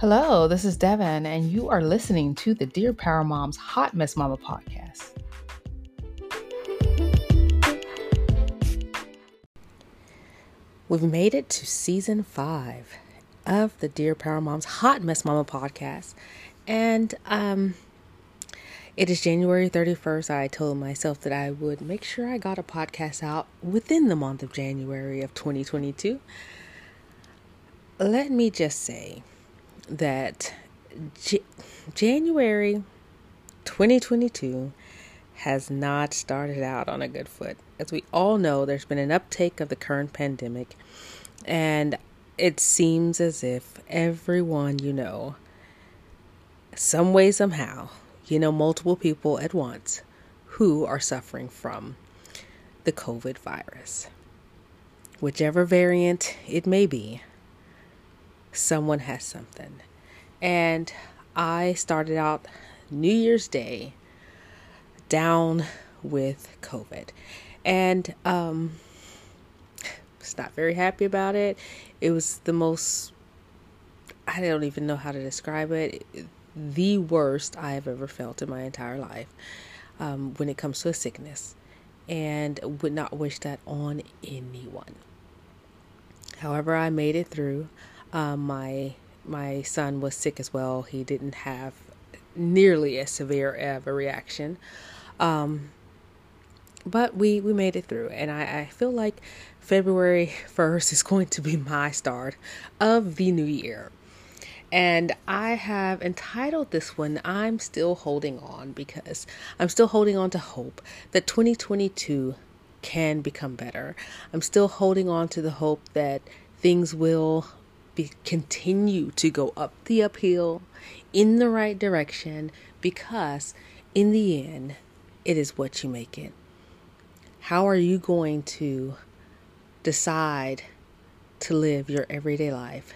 Hello, this is Devin, and you are listening to the Dear Power Moms Hot Mess Mama podcast. We've made it to season five of the Dear Power Moms Hot Mess Mama podcast, and um, it is January 31st. I told myself that I would make sure I got a podcast out within the month of January of 2022. Let me just say, that J- January 2022 has not started out on a good foot. As we all know, there's been an uptake of the current pandemic, and it seems as if everyone you know, some way, somehow, you know, multiple people at once who are suffering from the COVID virus. Whichever variant it may be, someone has something. And I started out New Year's Day down with COVID. And um was not very happy about it. It was the most I don't even know how to describe it. The worst I have ever felt in my entire life um, when it comes to a sickness, and would not wish that on anyone. However, I made it through. Um, my my son was sick as well. He didn't have nearly as severe of a reaction. Um, but we, we made it through, and I, I feel like February 1st is going to be my start of the new year. And I have entitled this one, I'm Still Holding On, because I'm still holding on to hope that 2022 can become better. I'm still holding on to the hope that things will be, continue to go up the uphill in the right direction because in the end, it is what you make it. How are you going to decide to live your everyday life?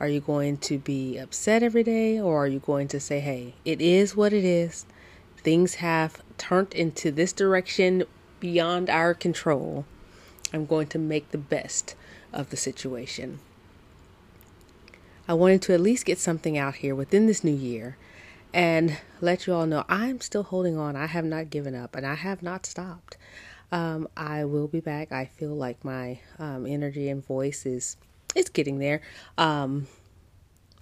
Are you going to be upset every day or are you going to say, hey, it is what it is? Things have turned into this direction beyond our control. I'm going to make the best of the situation. I wanted to at least get something out here within this new year and let you all know I'm still holding on. I have not given up and I have not stopped. Um, I will be back. I feel like my um, energy and voice is it's getting there. Um,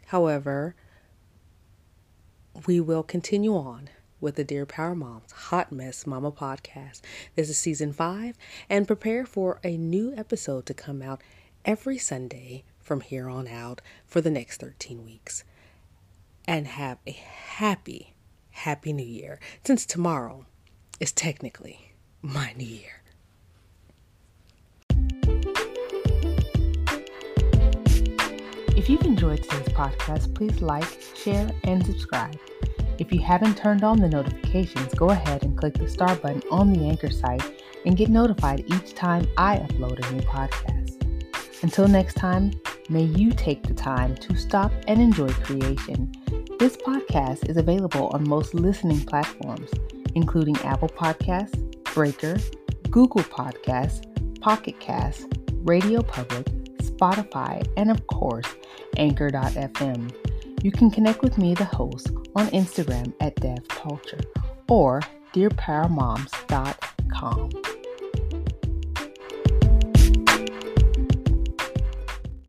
however, we will continue on with the Dear Power Moms Hot Mess Mama podcast. This is season five, and prepare for a new episode to come out every Sunday from here on out for the next 13 weeks. And have a happy, happy new year, since tomorrow is technically my new year. If you've enjoyed today's podcast, please like, share, and subscribe. If you haven't turned on the notifications, go ahead and click the star button on the Anchor site and get notified each time I upload a new podcast. Until next time, may you take the time to stop and enjoy creation. This podcast is available on most listening platforms, including Apple Podcasts, Breaker, Google Podcasts, Pocket Casts, Radio Public, Spotify, and of course, Anchor.fm. You can connect with me, the host, on Instagram at DevCulture or DearPowerMoms.com.